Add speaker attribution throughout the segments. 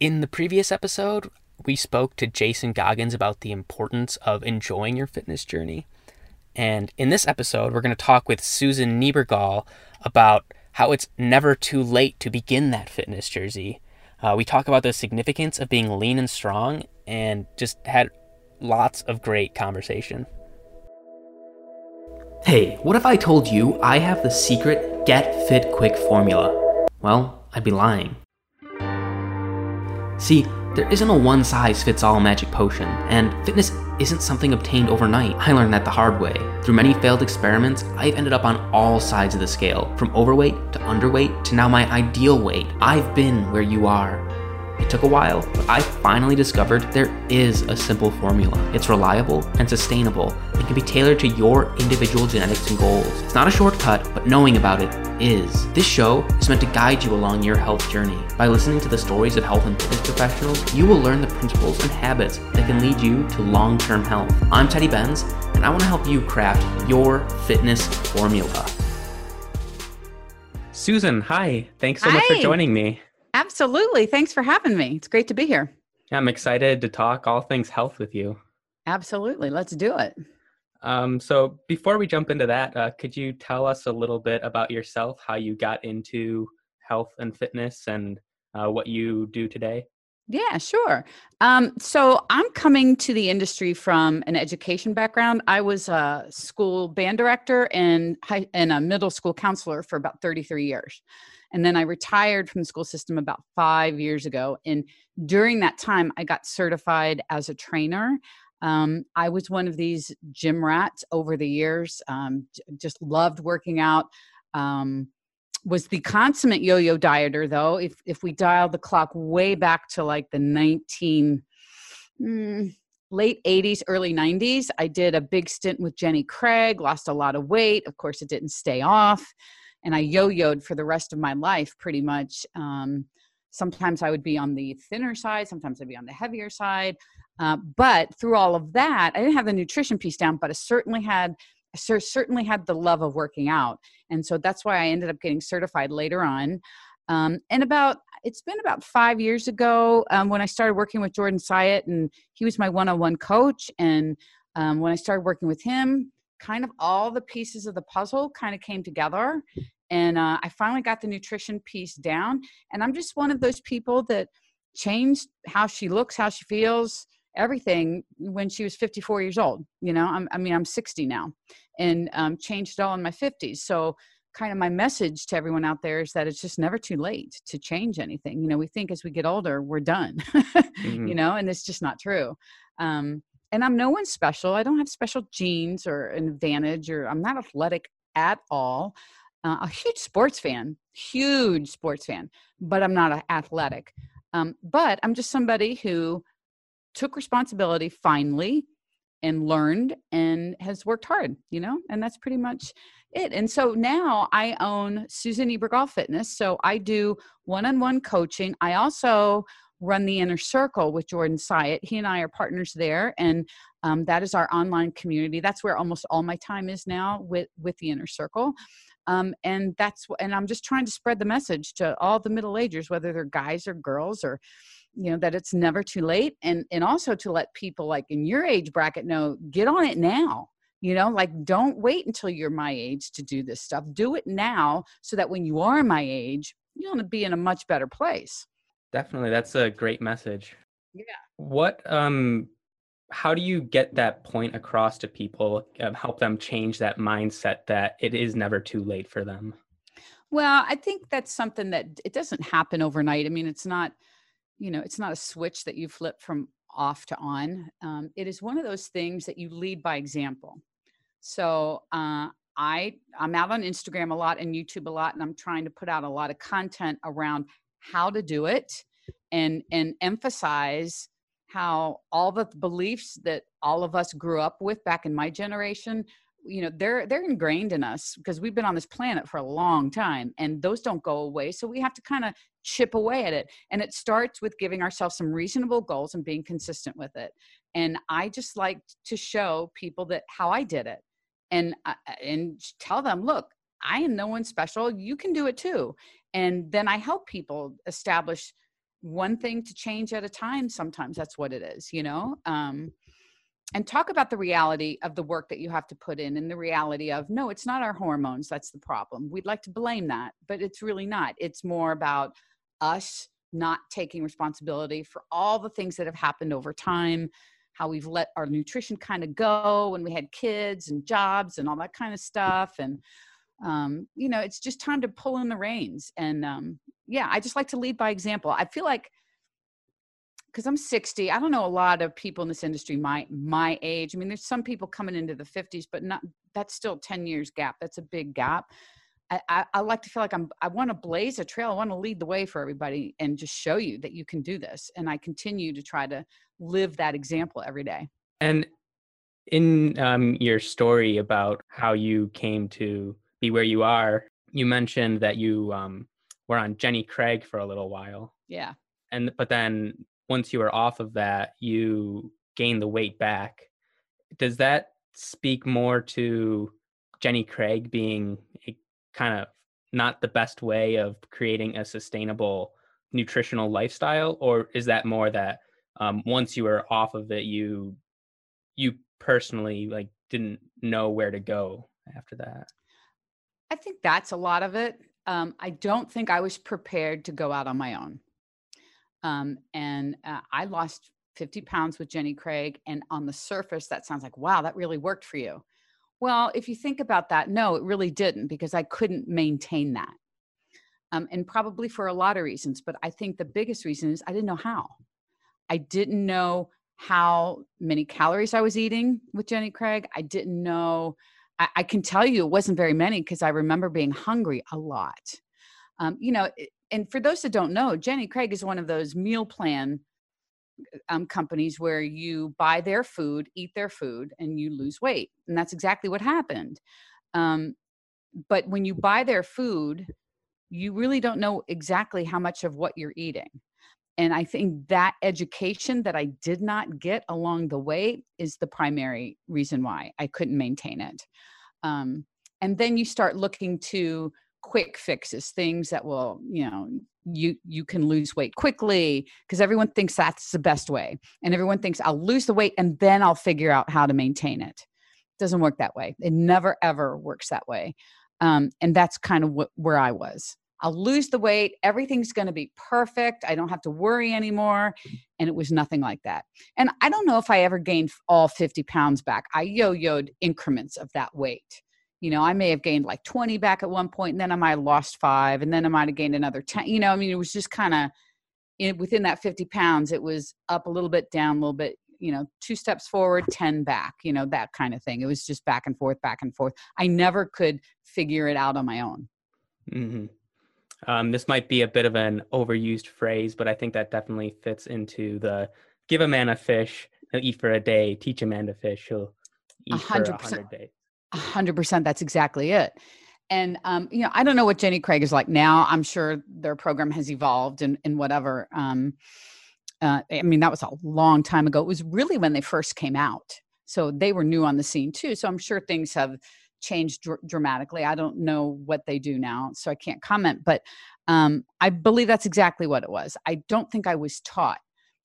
Speaker 1: In the previous episode, we spoke to Jason Goggins about the importance of enjoying your fitness journey. And in this episode, we're going to talk with Susan Niebergall about how it's never too late to begin that fitness jersey. Uh, we talk about the significance of being lean and strong and just had lots of great conversation. Hey, what if I told you I have the secret get fit quick formula? Well, I'd be lying. See, there isn't a one size fits all magic potion, and fitness isn't something obtained overnight. I learned that the hard way. Through many failed experiments, I've ended up on all sides of the scale, from overweight to underweight to now my ideal weight. I've been where you are. It took a while, but I finally discovered there is a simple formula. It's reliable and sustainable and can be tailored to your individual genetics and goals. It's not a shortcut, but knowing about it is. This show is meant to guide you along your health journey. By listening to the stories of health and fitness professionals, you will learn the principles and habits that can lead you to long term health. I'm Teddy Benz, and I want to help you craft your fitness formula. Susan, hi. Thanks so
Speaker 2: hi.
Speaker 1: much for joining me.
Speaker 2: Absolutely. Thanks for having me. It's great to be here.
Speaker 1: Yeah, I'm excited to talk all things health with you.
Speaker 2: Absolutely. Let's do it.
Speaker 1: Um, so, before we jump into that, uh, could you tell us a little bit about yourself, how you got into health and fitness, and uh, what you do today?
Speaker 2: Yeah, sure. Um, so I'm coming to the industry from an education background. I was a school band director and high, and a middle school counselor for about 33 years. And then I retired from the school system about five years ago. And during that time, I got certified as a trainer. Um, I was one of these gym rats over the years, um, j- just loved working out. Um, was the consummate yo-yo dieter though if if we dial the clock way back to like the 19 mm, late 80s early 90s i did a big stint with jenny craig lost a lot of weight of course it didn't stay off and i yo-yoed for the rest of my life pretty much um, sometimes i would be on the thinner side sometimes i'd be on the heavier side uh, but through all of that i didn't have the nutrition piece down but i certainly had I certainly had the love of working out. And so that's why I ended up getting certified later on. Um, and about, it's been about five years ago um, when I started working with Jordan Syatt, and he was my one on one coach. And um, when I started working with him, kind of all the pieces of the puzzle kind of came together. And uh, I finally got the nutrition piece down. And I'm just one of those people that changed how she looks, how she feels, everything when she was 54 years old. You know, I'm, i mean, I'm 60 now and um, changed it all in my 50s. So, kind of my message to everyone out there is that it's just never too late to change anything. You know, we think as we get older, we're done, mm-hmm. you know, and it's just not true. Um, and I'm no one special. I don't have special genes or an advantage, or I'm not athletic at all. Uh, a huge sports fan, huge sports fan, but I'm not an athletic. Um, but I'm just somebody who took responsibility finally and learned and has worked hard, you know, and that's pretty much it. And so now I own Susan Niebergall Fitness. So I do one on one coaching. I also run the inner circle with Jordan Syatt. He and I are partners there, and um, that is our online community. That's where almost all my time is now with with the inner circle. Um, and that's and I'm just trying to spread the message to all the middle agers, whether they're guys or girls or you know that it's never too late and and also to let people like in your age bracket know get on it now you know like don't wait until you're my age to do this stuff. Do it now so that when you are my age you're going to be in a much better place.
Speaker 1: Definitely that's a great message.
Speaker 2: Yeah.
Speaker 1: What um how do you get that point across to people um, help them change that mindset that it is never too late for them?
Speaker 2: Well i think that's something that it doesn't happen overnight. I mean it's not you know it's not a switch that you flip from off to on. Um, it is one of those things that you lead by example. So uh, i i'm out on instagram a lot and youtube a lot and i'm trying to put out a lot of content around how to do it and and emphasize how all the beliefs that all of us grew up with back in my generation you know they're they're ingrained in us because we've been on this planet for a long time and those don't go away so we have to kind of chip away at it. And it starts with giving ourselves some reasonable goals and being consistent with it. And i just like to show people that how i did it. And and tell them look i am no one special you can do it too. And then i help people establish one thing to change at a time sometimes that's what it is you know? Um, and talk about the reality of the work that you have to put in and the reality of no it's not our hormones that's the problem. We'd like to blame that but it's really not. It's more about us not taking responsibility for all the things that have happened over time how we've let our nutrition kind of go when we had kids and jobs and all that kind of stuff and um, you know it's just time to pull in the reins and um, yeah i just like to lead by example i feel like because I'm 60, I don't know a lot of people in this industry my my age. I mean, there's some people coming into the 50s, but not that's still 10 years gap. That's a big gap. I, I, I like to feel like I'm I want to blaze a trail. I want to lead the way for everybody and just show you that you can do this. And I continue to try to live that example every day.
Speaker 3: And in um, your story about how you came to be where you are, you mentioned that you um, were on Jenny Craig for a little while.
Speaker 2: Yeah.
Speaker 3: And but then once you were off of that, you gain the weight back. Does that speak more to Jenny Craig being a kind of not the best way of creating a sustainable nutritional lifestyle, or is that more that um, once you were off of it, you you personally like didn't know where to go after that?
Speaker 2: I think that's a lot of it. Um, I don't think I was prepared to go out on my own. Um, and uh, I lost 50 pounds with Jenny Craig. And on the surface, that sounds like, wow, that really worked for you. Well, if you think about that, no, it really didn't because I couldn't maintain that. Um, and probably for a lot of reasons. But I think the biggest reason is I didn't know how. I didn't know how many calories I was eating with Jenny Craig. I didn't know. I, I can tell you it wasn't very many because I remember being hungry a lot. Um, you know, and for those that don't know, Jenny Craig is one of those meal plan um, companies where you buy their food, eat their food, and you lose weight. And that's exactly what happened. Um, but when you buy their food, you really don't know exactly how much of what you're eating. And I think that education that I did not get along the way is the primary reason why I couldn't maintain it. Um, and then you start looking to quick fixes things that will you know you you can lose weight quickly because everyone thinks that's the best way and everyone thinks i'll lose the weight and then i'll figure out how to maintain it. Doesn't work that way. It never ever works that way. Um, and that's kind of what, where i was i'll lose the weight everything's going to be perfect i don't have to worry anymore and it was nothing like that and i don't know if i ever gained all 50 pounds back i yo-yoed increments of that weight you know, I may have gained like 20 back at one point, and then I might have lost five, and then I might have gained another 10. You know, I mean, it was just kind of within that 50 pounds, it was up a little bit, down a little bit, you know, two steps forward, 10 back, you know, that kind of thing. It was just back and forth, back and forth. I never could figure it out on my own.
Speaker 3: Mm-hmm. Um, this might be a bit of an overused phrase, but I think that definitely fits into the give a man a fish, he'll eat for a day, teach a man to fish, he'll eat 100%. for a hundred days
Speaker 2: hundred percent. That's exactly it. And um, you know, I don't know what Jenny Craig is like now. I'm sure their program has evolved and, and whatever. Um, uh, I mean, that was a long time ago. It was really when they first came out, so they were new on the scene too. So I'm sure things have changed dr- dramatically. I don't know what they do now, so I can't comment. But um, I believe that's exactly what it was. I don't think I was taught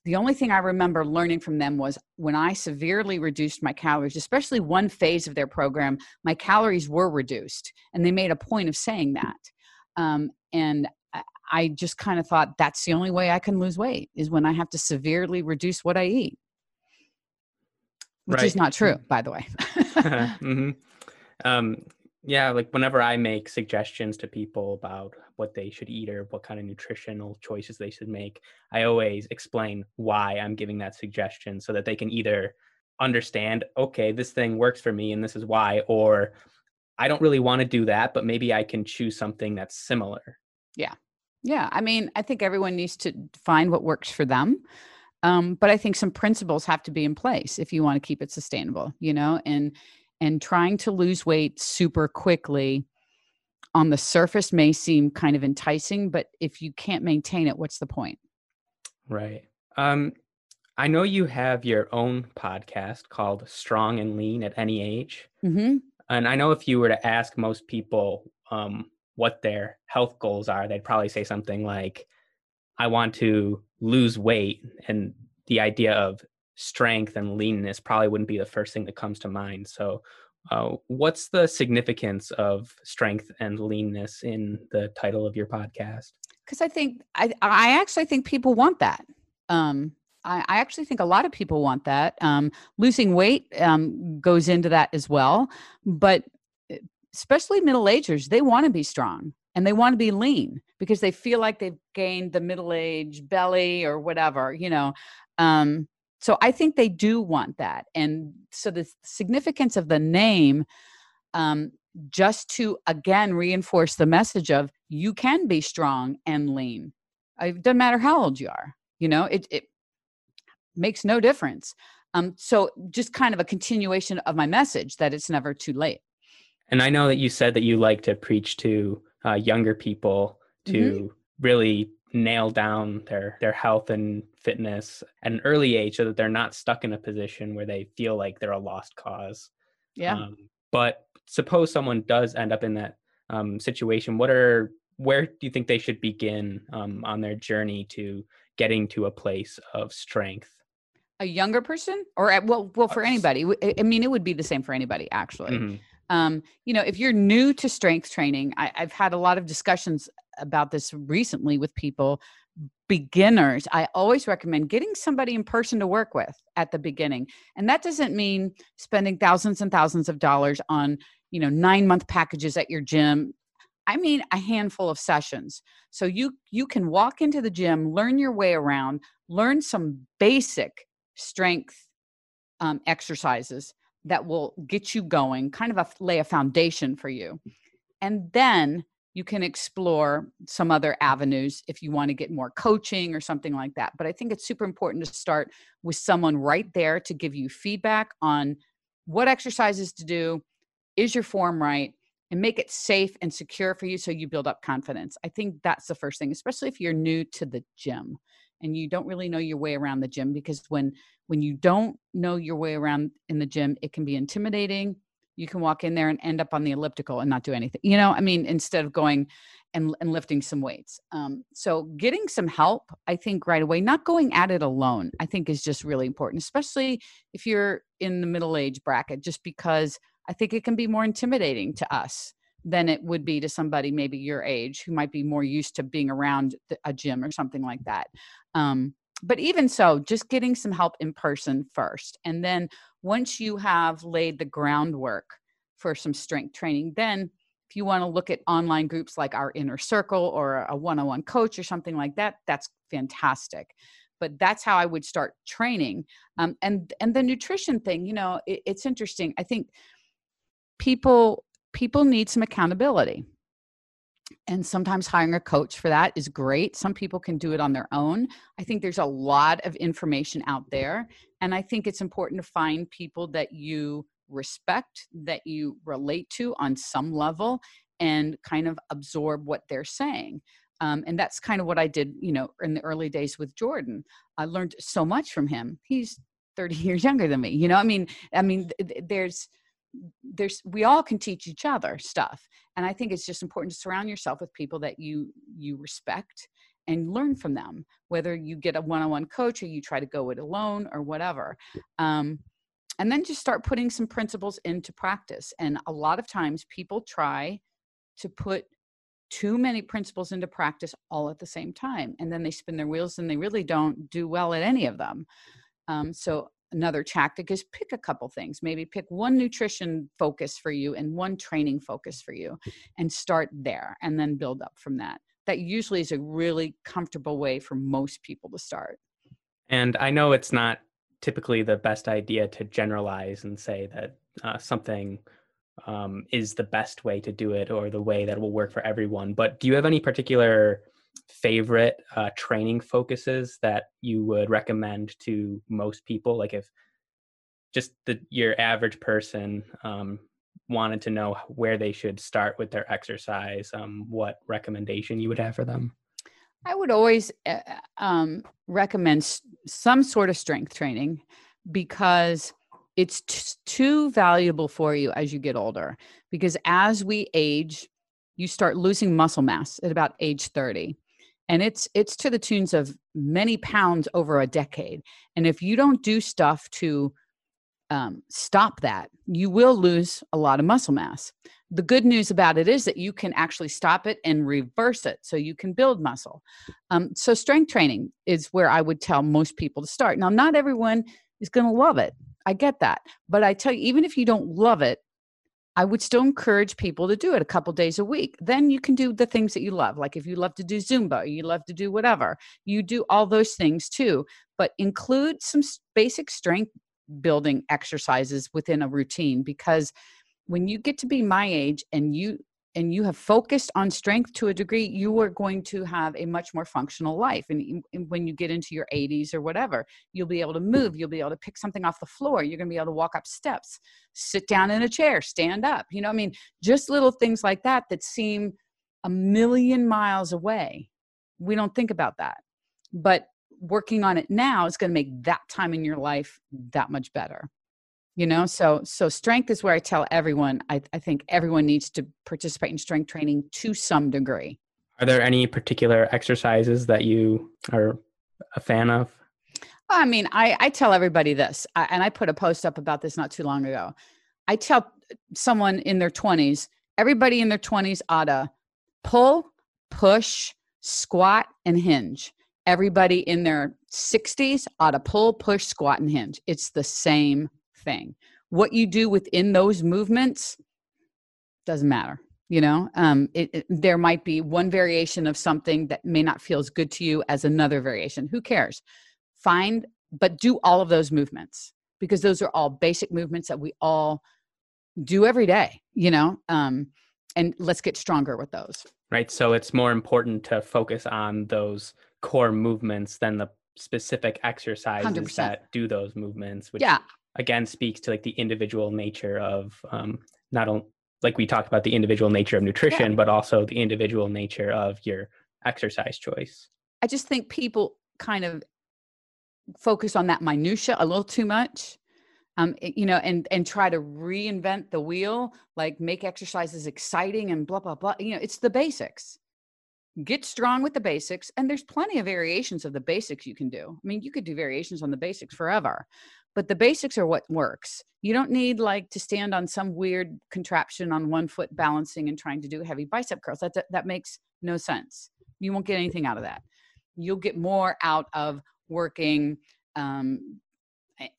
Speaker 2: the only thing I remember learning from them was when I severely reduced my calories, especially one phase of their program, my calories were reduced. And they made a point of saying that. Um, and I just kind of thought that's the only way I can lose weight is when I have to severely reduce what I eat, which right. is not true, by the way.
Speaker 3: mm-hmm. Um, yeah, like whenever I make suggestions to people about what they should eat or what kind of nutritional choices they should make, I always explain why I'm giving that suggestion so that they can either understand, okay, this thing works for me and this is why, or I don't really want to do that, but maybe I can choose something that's similar.
Speaker 2: Yeah. Yeah. I mean, I think everyone needs to find what works for them. Um, but I think some principles have to be in place if you want to keep it sustainable, you know, and and trying to lose weight super quickly on the surface may seem kind of enticing, but if you can't maintain it, what's the point?
Speaker 3: Right. Um, I know you have your own podcast called Strong and Lean at Any Age. Mm-hmm. And I know if you were to ask most people um, what their health goals are, they'd probably say something like, I want to lose weight, and the idea of strength and leanness probably wouldn't be the first thing that comes to mind. So, uh, what's the significance of strength and leanness in the title of your podcast?
Speaker 2: Because I think I I actually think people want that. Um, I, I actually think a lot of people want that. Um, losing weight um, goes into that as well, but eh, especially middle agers, they want to be strong and they want to be lean because they feel like they've gained the middle age belly or whatever, you know. Um, so I think they do want that, and so the significance of the name, um, just to again reinforce the message of you can be strong and lean. It doesn't matter how old you are. You know, it, it makes no difference. Um, so just kind of a continuation of my message that it's never too late.
Speaker 3: And I know that you said that you like to preach to uh, younger people to mm-hmm. really nail down their their health and fitness at an early age so that they're not stuck in a position where they feel like they're a lost cause.
Speaker 2: Yeah. Um,
Speaker 3: but suppose someone does end up in that um, situation. What are where do you think they should begin um, on their journey to getting to a place of strength?
Speaker 2: A younger person, or at, well, well, for anybody. I mean, it would be the same for anybody, actually. Mm-hmm um, you know if you're new to strength training I, i've had a lot of discussions about this recently with people beginners. I always recommend getting somebody in person to work with at the beginning. And that doesn't mean spending thousands and thousands of dollars on you know nine month packages at your gym. I mean a handful of sessions. So you you can walk into the gym learn your way around learn some basic strength um, exercises that will get you going, kind of a, lay a foundation for you. And then you can explore some other avenues if you want to get more coaching or something like that. But I think it's super important to start with someone right there to give you feedback on what exercises to do, is your form right, and make it safe and secure for you so you build up confidence. I think that's the first thing, especially if you're new to the gym and you don't really know your way around the gym because when when you don't know your way around in the gym it can be intimidating you can walk in there and end up on the elliptical and not do anything you know i mean instead of going and, and lifting some weights um, so getting some help i think right away not going at it alone i think is just really important especially if you're in the middle age bracket just because i think it can be more intimidating to us than it would be to somebody maybe your age who might be more used to being around a gym or something like that. Um, but even so, just getting some help in person first. And then once you have laid the groundwork for some strength training, then if you want to look at online groups like our inner circle or a one-on-one coach or something like that, that's fantastic. But that's how I would start training. Um, and and the nutrition thing, you know, it, it's interesting. I think people people need some accountability. And sometimes hiring a coach for that is great. Some people can do it on their own. I think there's a lot of information out there. And I think it's important to find people that you respect, that you relate to on some level, and kind of absorb what they're saying. Um, and that's kind of what I did, you know, in the early days with Jordan. I learned so much from him. He's 30 years younger than me. You know, I mean, I mean, there's there's we all can teach each other stuff and i think it's just important to surround yourself with people that you you respect and learn from them whether you get a one-on-one coach or you try to go it alone or whatever. Um, and then just start putting some principles into practice and a lot of times people try to put too many principles into practice all at the same time and then they spin their wheels and they really don't do well at any of them. Um, so another tactic is pick a couple things maybe pick one nutrition focus for you and one training focus for you and start there and then build up from that. That usually is a really comfortable way for most people to start.
Speaker 3: And i know it's not typically the best idea to generalize and say that uh, something um, is the best way to do it or the way that will work for everyone but do you have any particular favorite uh, training focuses that you would recommend to most people? Like if just the your average person um, wanted to know where they should start with their exercise, um, what recommendation you would have for them?
Speaker 2: I would always uh, um, recommend some sort of strength training because it's t- too valuable for you as you get older. Because as we age, you start losing muscle mass at about age 30 and it's it's to the tunes of many pounds over a decade. And if you don't do stuff to um, stop that you will lose a lot of muscle mass. The good news about it is that you can actually stop it and reverse it so you can build muscle. Um, so strength training is where i would tell most people to start. Now not everyone is going to love it. I get that. But i tell you even if you don't love it I would still encourage people to do it a couple days a week. Then you can do the things that you love. Like if you love to do Zumba, you love to do whatever, you do all those things too. But include some basic strength building exercises within a routine because when you get to be my age and you and you have focused on strength to a degree, you are going to have a much more functional life. And, when you get into your 80s or whatever, you'll be able to move, you'll be able to pick something off the floor, you're going to be able to walk up steps, sit down in a chair, stand up. You know, I mean, just little things like that that seem a million miles away. We don't think about that. But working on it now is going to make that time in your life that much better you know so so strength is where i tell everyone I, I think everyone needs to participate in strength training to some degree.
Speaker 3: Are there any particular exercises that you are a fan of?
Speaker 2: I mean i i tell everybody this I, and i put a post up about this not too long ago. I tell someone in their 20s everybody in their 20s ought to pull push squat and hinge. Everybody in their 60s ought to pull push squat and hinge. It's the same thing. What you do within those movements doesn't matter. You know, um, it, it, there might be one variation of something that may not feel as good to you as another variation. Who cares? Find, but do all of those movements because those are all basic movements that we all do every day. You know, um, and let's get stronger with those.
Speaker 3: Right. So it's more important to focus on those core movements than the specific exercises 100%. that do those movements.
Speaker 2: Which yeah,
Speaker 3: again speaks to like the individual nature of um, not only like we talked about the individual nature of nutrition, yeah. but also the individual nature of your exercise choice.
Speaker 2: I just think people kind of focus on that minutia a little too much. Um, you know, and and try to reinvent the wheel, like make exercises exciting and blah blah blah. You know, it's the basics. Get strong with the basics, and there's plenty of variations of the basics you can do. I mean, you could do variations on the basics forever but the basics are what works. You don't need like to stand on some weird contraption on one foot balancing and trying to do heavy bicep curls. That that makes no sense. You won't get anything out of that. You'll get more out of working um,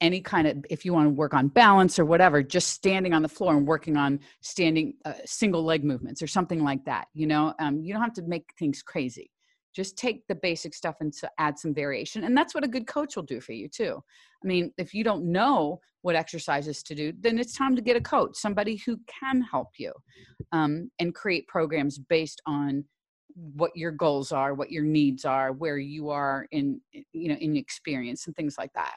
Speaker 2: any kind of if you want to work on balance or whatever just standing on the floor and working on standing uh, single leg movements or something like that you know? Um, you don't have to make things crazy just take the basic stuff and to add some variation and that's what a good coach will do for you too. I mean if you don't know what exercises to do then it's time to get a coach somebody who can help you um, and create programs based on what your goals are what your needs are where you are in you know in experience and things like that.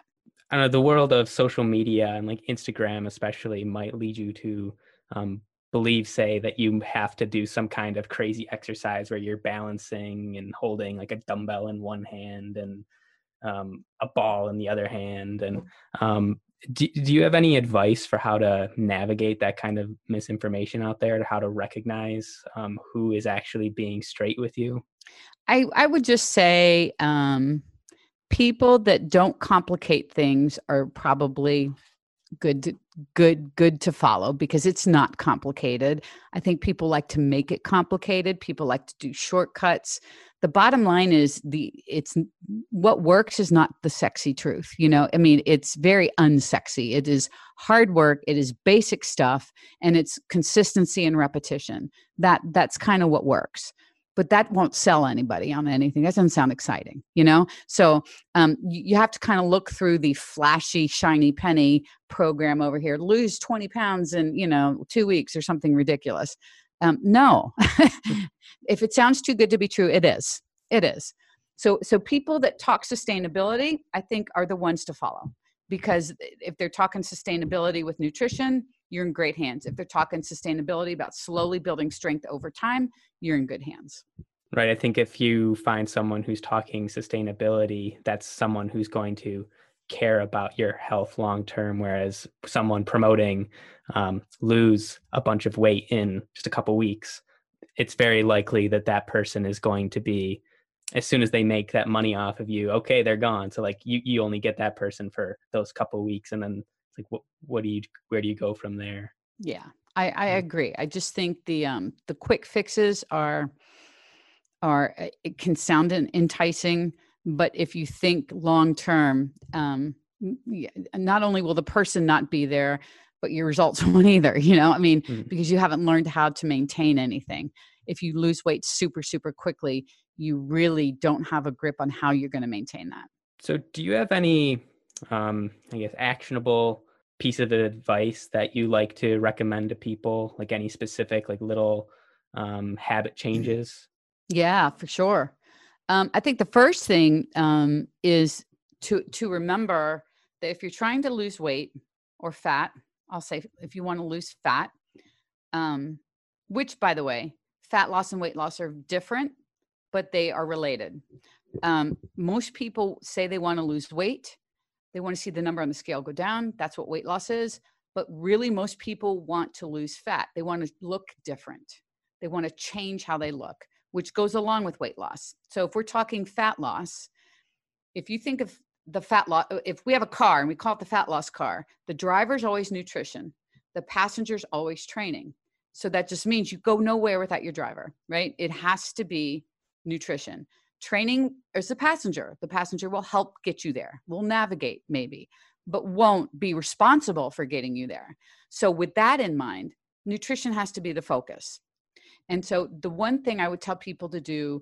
Speaker 3: I know the world of social media and like Instagram especially might lead you to um, believe say that you have to do some kind of crazy exercise where you're balancing and holding like a dumbbell in one hand and um, a ball in the other hand and um, do, do you have any advice for how to navigate that kind of misinformation out there to how to recognize um, who is actually being straight with you?
Speaker 2: I, I would just say um, people that don't complicate things are probably good to, good good to follow because it's not complicated. I think people like to make it complicated. People like to do shortcuts. The bottom line is the it's what works is not the sexy truth you know? I mean it's very unsexy. It is hard work. It is basic stuff and it's consistency and repetition. That that's kind of what works but that won't sell anybody on anything. That doesn't sound exciting, you know? So um, you, you have to kind of look through the flashy, shiny penny program over here, lose 20 pounds in, you know, two weeks or something ridiculous. Um, no, if it sounds too good to be true, it is. It is. So, so people that talk sustainability, I think, are the ones to follow because if they're talking sustainability with nutrition, you're in great hands. If they're talking sustainability about slowly building strength over time, you're in good hands.
Speaker 3: Right. I think if you find someone who's talking sustainability, that's someone who's going to care about your health long term. Whereas someone promoting um, lose a bunch of weight in just a couple weeks, it's very likely that that person is going to be as soon as they make that money off of you, okay, they're gone. So like you you only get that person for those couple weeks, and then it's like what what do you where do you go from there?
Speaker 2: Yeah, I, I agree. I just think the um the quick fixes are are uh, it can sound enticing, but if you think long term, um, not only will the person not be there, but your results won't either. You know, I mean, mm-hmm. because you haven't learned how to maintain anything. If you lose weight super super quickly, you really don't have a grip on how you're going to maintain that.
Speaker 3: So, do you have any, um, I guess, actionable piece of advice that you like to recommend to people? Like any specific, like little um, habit changes?
Speaker 2: Yeah, for sure. Um, I think the first thing um, is to to remember that if you're trying to lose weight or fat, I'll say if you want to lose fat, um, which by the way, fat loss and weight loss are different, but they are related. Um, most people say they want to lose weight. They want to see the number on the scale go down. That's what weight loss is. But really, most people want to lose fat. They want to look different. They want to change how they look which goes along with weight loss. So if we're talking fat loss, if you think of the fat loss, if we have a car and we call it the fat loss car, the driver's always nutrition, the passenger's always training. So that just means you go nowhere without your driver, right? It has to be nutrition. Training is the passenger. The passenger will help get you there, will navigate maybe, but won't be responsible for getting you there. So, with that in mind, nutrition has to be the focus. And so the one thing I would tell people to do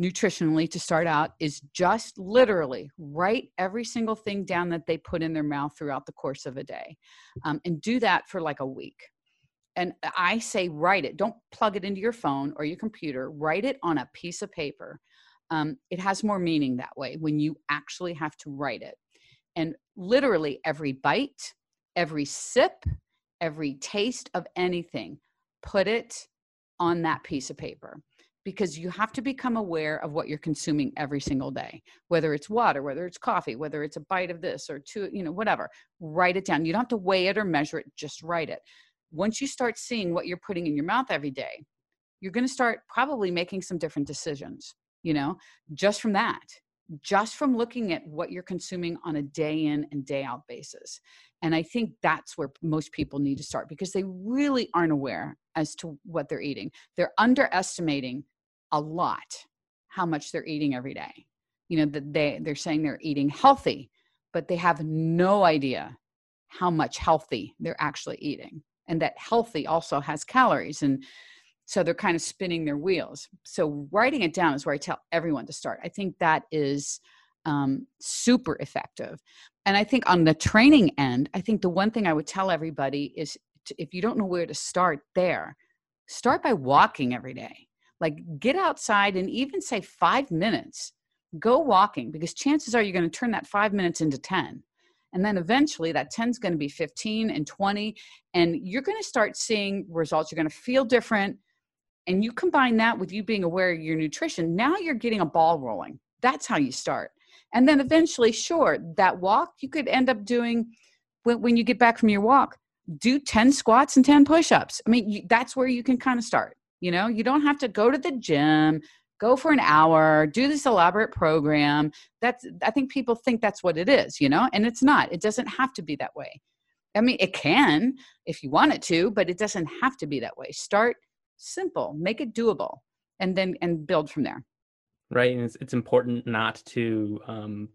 Speaker 2: nutritionally to start out is just literally write every single thing down that they put in their mouth throughout the course of a day um, and do that for like a week and i say write it don't plug it into your phone or your computer write it on a piece of paper um, it has more meaning that way when you actually have to write it. And literally every bite every sip every taste of anything put it on that piece of paper because you have to become aware of what you're consuming every single day whether it's water whether it's coffee whether it's a bite of this or two you know whatever. Write it down. You don't have to weigh it or measure it. Just write it. Once you start seeing what you're putting in your mouth every day you're going to start probably making some different decisions you know just from that just from looking at what you're consuming on a day in and day out basis and I think that's where most people need to start because they really aren't aware as to what they're eating. They're underestimating a lot how much they're eating every day. You know, that they they're saying they're eating healthy, but they have no idea how much healthy they're actually eating. And that healthy also has calories and so they're kind of spinning their wheels. So writing it down is where I tell everyone to start. I think that is um, super effective. And I think on the training end, I think the one thing I would tell everybody is to, if you don't know where to start there, start by walking every day. Like get outside and even say five minutes, go walking because chances are you're going to turn that five minutes into 10. And then eventually that 10 is going to be 15 and 20. And you're going to start seeing results. You're going to feel different. And you combine that with you being aware of your nutrition. Now you're getting a ball rolling. That's how you start. And then eventually, sure, that walk you could end up doing when, when you get back from your walk, do 10 squats and 10 push ups. I mean, you, that's where you can kind of start. You know, you don't have to go to the gym, go for an hour, do this elaborate program. That's, I think people think that's what it is, you know, and it's not. It doesn't have to be that way. I mean, it can if you want it to, but it doesn't have to be that way. Start simple, make it doable, and then and build from there
Speaker 3: right? And it's, it's important not to, um,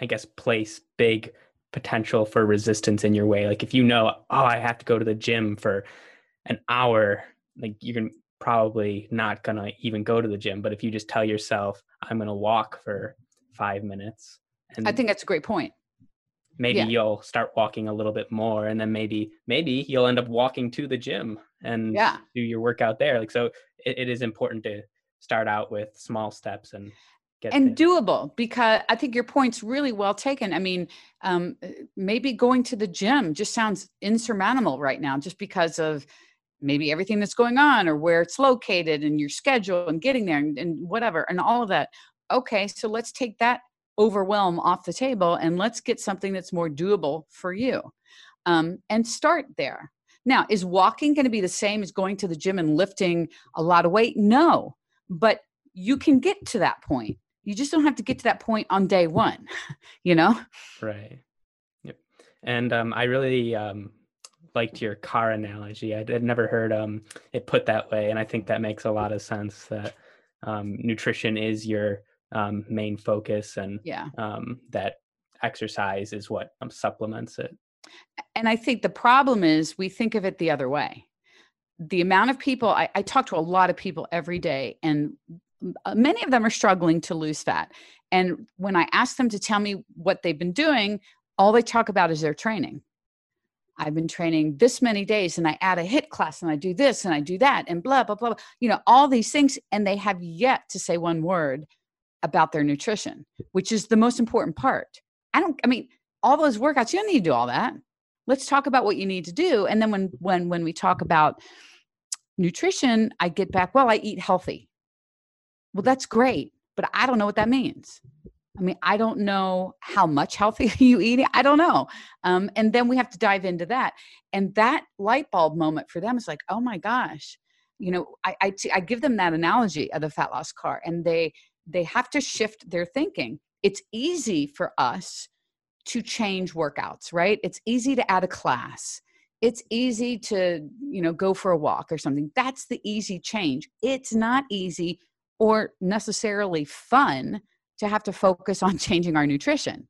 Speaker 3: I guess, place big potential for resistance in your way. Like if you know, oh, I have to go to the gym for an hour, like you're probably not gonna even go to the gym. But if you just tell yourself, I'm gonna walk for five minutes,
Speaker 2: and I think that's a great point.
Speaker 3: Maybe yeah. you'll start walking a little bit more, and then maybe maybe you'll end up walking to the gym and yeah. do your workout there. Like so, it, it is important to start out with small steps and
Speaker 2: get and there. doable because i think your point's really well taken i mean um, uh, maybe going to the gym just sounds insurmountable right now just because of maybe everything that's going on or where it's located and your schedule and getting there and, and whatever and all of that okay so let's take that overwhelm off the table and let's get something that's more doable for you um, and start there now is walking going to be the same as going to the gym and lifting a lot of weight no but you can get to that point You just don't have to get to that point on day one, you know?
Speaker 3: Right. Yep. And um, I really um, liked your car analogy. I'd, never heard um, it put that way. And I think that makes a lot of sense that um, nutrition is your um, main focus and
Speaker 2: Yeah.
Speaker 3: um, that exercise is what um, supplements it.
Speaker 2: And I think the problem is we think of it the other way. The amount of people, I, I talk to a lot of people every day, and uh, many of them are struggling to lose fat. And when I ask them to tell me what they've been doing, all they talk about is their training. I've been training this many days and I add a HIIT class and I do this and I do that and blah, blah, blah, blah. You know, all these things. And they have yet to say one word about their nutrition, which is the most important part. I don't, I mean, all those workouts, you don't need to do all that. Let's talk about what you need to do. And then when, when, when we talk about nutrition, I get back, well, I eat healthy. Well, that's great, but I don't know what that means. I mean, I don't know how much healthy you eat. I don't know. Um, and then we have to dive into that. And that light bulb moment for them is like, oh my gosh, you know, I, I, t- I give them that analogy of the fat loss car and they, they have to shift their thinking. It's easy for us to change workouts, right? It's easy to add a class. It's easy to, you know, go for a walk or something. That's the easy change. It's not easy or necessarily fun to have to focus on changing our nutrition.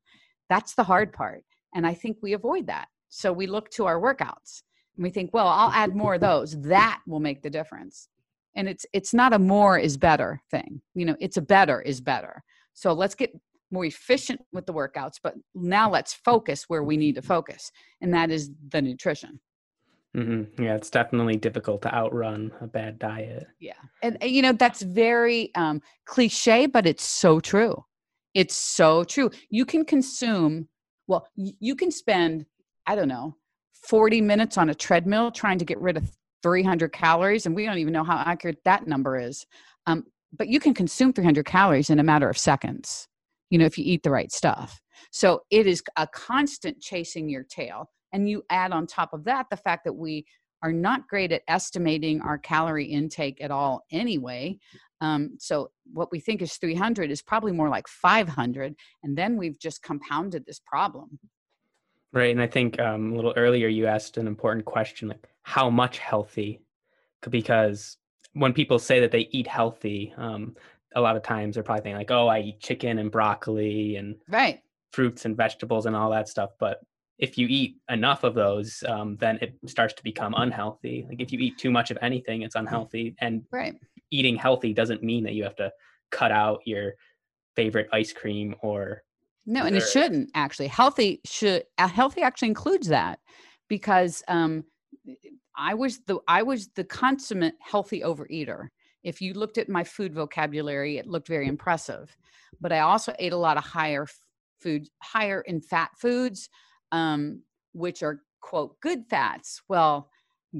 Speaker 2: That's the hard part. And I think we avoid that. So we look to our workouts and we think, well, I'll add more of those. That will make the difference. And it's it's not a more is better thing. You know, it's a better is better. So let's get more efficient with the workouts, but now let's focus where we need to focus. And that is the nutrition.
Speaker 3: hmm Yeah, it's definitely difficult to outrun a bad diet.
Speaker 2: Yeah. And, and, you know, that's very um, cliche, but it's so true. It's so true. You can consume, well, you can spend, I don't know, 40 minutes on a treadmill trying to get rid of 300 calories. And we don't even know how accurate that number is. Um, but you can consume 300 calories in a matter of seconds, you know, if you eat the right stuff. So it is a constant chasing your tail. And you add on top of that the fact that we are not great at estimating our calorie intake at all anyway. Um, so what we think is 300 is probably more like 500. And then we've just compounded this problem.
Speaker 3: Right. And I think um, a little earlier you asked an important question like, how much healthy? Because when people say that they eat healthy, um, a lot of times they're probably thinking, like, oh, I eat chicken and broccoli and
Speaker 2: Right.
Speaker 3: fruits and vegetables and all that stuff. But if you eat enough of those, um, then it starts to become unhealthy. Like if you eat too much of anything, it's unhealthy. And
Speaker 2: Right.
Speaker 3: eating healthy doesn't mean that you have to cut out your favorite ice cream or
Speaker 2: No, and it shouldn't actually. Healthy should healthy actually includes that because um, I was the I was the consummate healthy overeater. If you looked at my food vocabulary, it looked very impressive. But I also ate a lot of higher food, higher in fat foods, um, which are quote good fats. Well,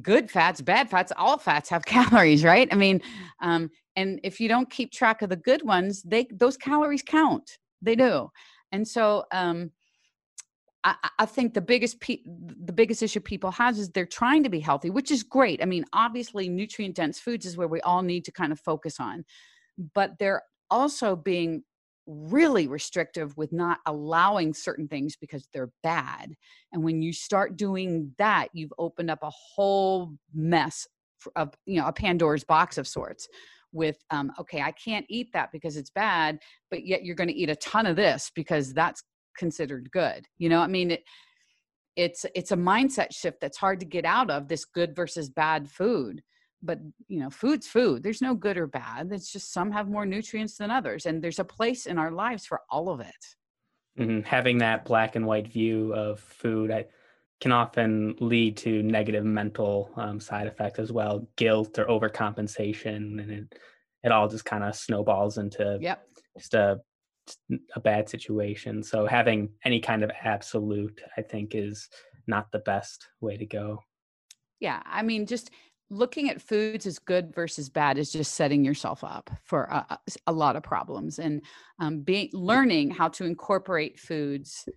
Speaker 2: good fats, bad fats, all fats have calories, right? I mean, um, and if you don't keep track of the good ones, they those calories count. They do. And so um, I, think the biggest pe- the biggest issue people have is they're trying to be healthy, which is great. I mean, obviously, nutrient dense foods is where we all need to kind of focus on, but they're also being really restrictive with not allowing certain things because they're bad. And when you start doing that, you've opened up a whole mess of you know a Pandora's box of sorts. With um, okay, I can't eat that because it's bad, but yet you're going to eat a ton of this because that's considered good. You know i mean it, it's it's a mindset shift that's hard to get out of this good versus bad food but you know food's food. There's no good or bad. It's just some have more nutrients than others and there's a place in our lives for all of it.
Speaker 3: Mhm. having that black and white view of food I, can often lead to negative mental um, side effects as well guilt or overcompensation and it, it all just kind of snowballs into
Speaker 2: yep.
Speaker 3: just a a bad situation. So having any kind of absolute i think is not the best way to go.
Speaker 2: Yeah i mean just looking at foods as good versus bad is just setting yourself up for a, a- lot of problems. And um, being learning how to incorporate foods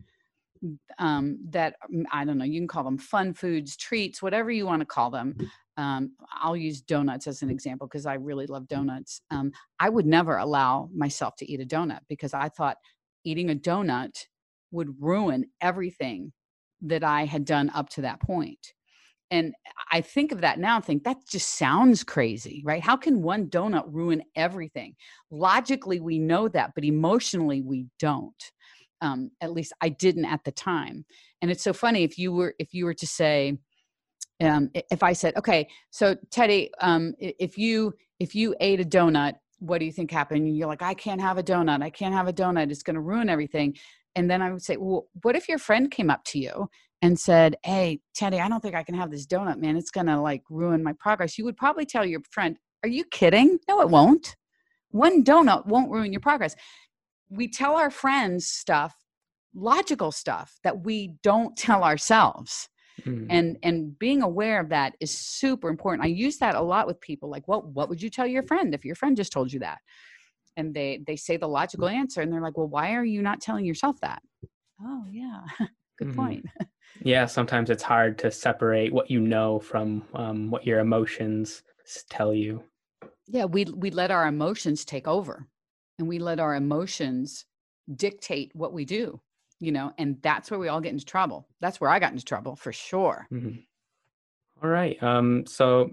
Speaker 2: um, that mm, I don't know, you can call them fun foods, treats, whatever you want to call them. Um, I'll use donuts as an example because I really love donuts. Um, I would never allow myself to eat a donut because I thought eating a donut would ruin everything that I had done up to that point. And I think of that now and think that just sounds crazy, right? How can one donut ruin everything? Logically, we know that, but emotionally, we don't. Um, at least I didn't at the time. And it's so funny if you were if you were to say, um, if I said, okay, so Teddy, um, if you if you ate a donut, what do you think happened? And you're like, I can't have a donut. I can't have a donut. It's going to ruin everything. And then I would say, well, what if your friend came up to you and said, Hey, Teddy, I don't think I can have this donut, man. It's going to like ruin my progress. You would probably tell your friend, Are you kidding? No, it won't. One donut won't ruin your progress. We tell our friends stuff, logical stuff that we don't tell ourselves. Mm. And and being aware of that is super important. I use that a lot with people like what what would you tell your friend if your friend just told you that? And they they say the logical answer and they're like, "Well, why are you not telling yourself that?" Oh, yeah. Good mm-hmm. point.
Speaker 3: yeah, sometimes it's hard to separate what you know from um, what your emotions tell you.
Speaker 2: Yeah, we we let our emotions take over, and we let our emotions dictate what we do. You know, and that's where we all get into trouble. That's where I got into trouble for sure. Mm-hmm.
Speaker 3: All right. Um. So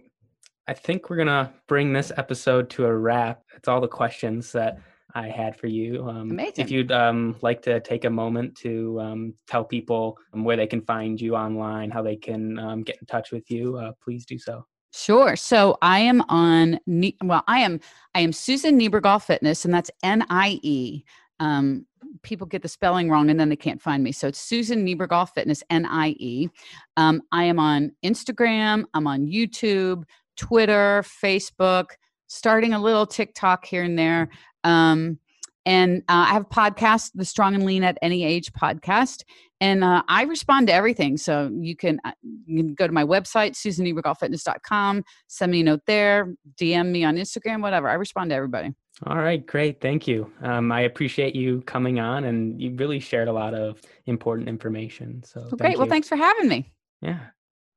Speaker 3: I think we're gonna bring this episode to a wrap. It's all the questions that I had for you. Um,
Speaker 2: Amazing.
Speaker 3: If you'd um, like to take a moment to um, tell people um, where they can find you online, how they can um, get in touch with you, uh, please do so.
Speaker 2: Sure. So I am on. Well, I am. I am Susan Niebergall Fitness, and that's N I E. Um, people get the spelling wrong and then they can't find me. So it's Susan Niebergall Fitness, N I E. Um, I am on Instagram. I'm on YouTube, Twitter, Facebook starting a little TikTok here and there. Um, and uh, I have a podcast, the Strong and Lean at Any Age podcast, and uh, I respond to everything. So you can, uh, you can go to my website, susanniebergallfitness.com, send me a note there, DM me on Instagram, whatever. I respond to everybody.
Speaker 3: All right, great. Thank you. Um, I appreciate you coming on, and you really shared a lot of important information. So
Speaker 2: well, great. Well, thanks for having me.
Speaker 3: Yeah.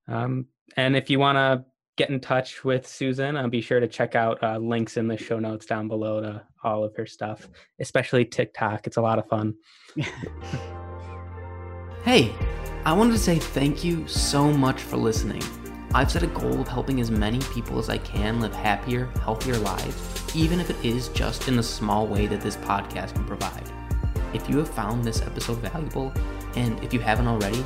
Speaker 3: Um, and if you want to get in touch with Susan, uh, be sure to check out uh, links in the show notes down below to all of her stuff, especially TikTok. It's a lot of fun.
Speaker 1: hey, I wanted to say thank you so much for listening. I've set a goal of helping as many people as I can live happier, healthier lives, even if it is just in the small way that this podcast can provide. If you have found this episode valuable, and if you haven't already,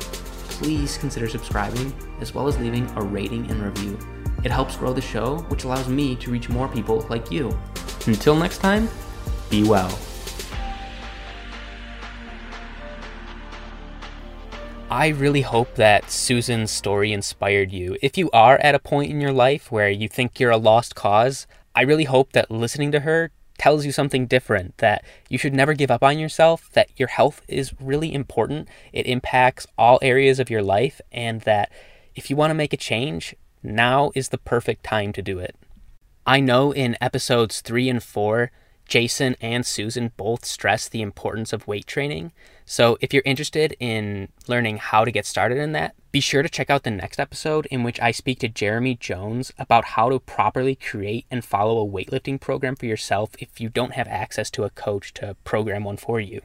Speaker 1: please consider subscribing as well as leaving a rating and review. It helps grow the show, which allows me to reach more people like you. Until next time, be well. I really hope that Susan's story inspired you. If you are at a point in your life where you think you're a lost cause, I really hope that listening to her tells you something different that you should never give up on yourself, that your health is really important. It impacts all areas of your life, and that if you want to make a change, now is the perfect time to do it. I know in episodes 3 and 4, Jason and Susan both stress the importance of weight training. So if you're interested in learning how to get started in that, be sure to check out the next episode in which I speak to Jeremy Jones about how to properly create and follow a weightlifting program for yourself if you don't have access to a coach to program one for you.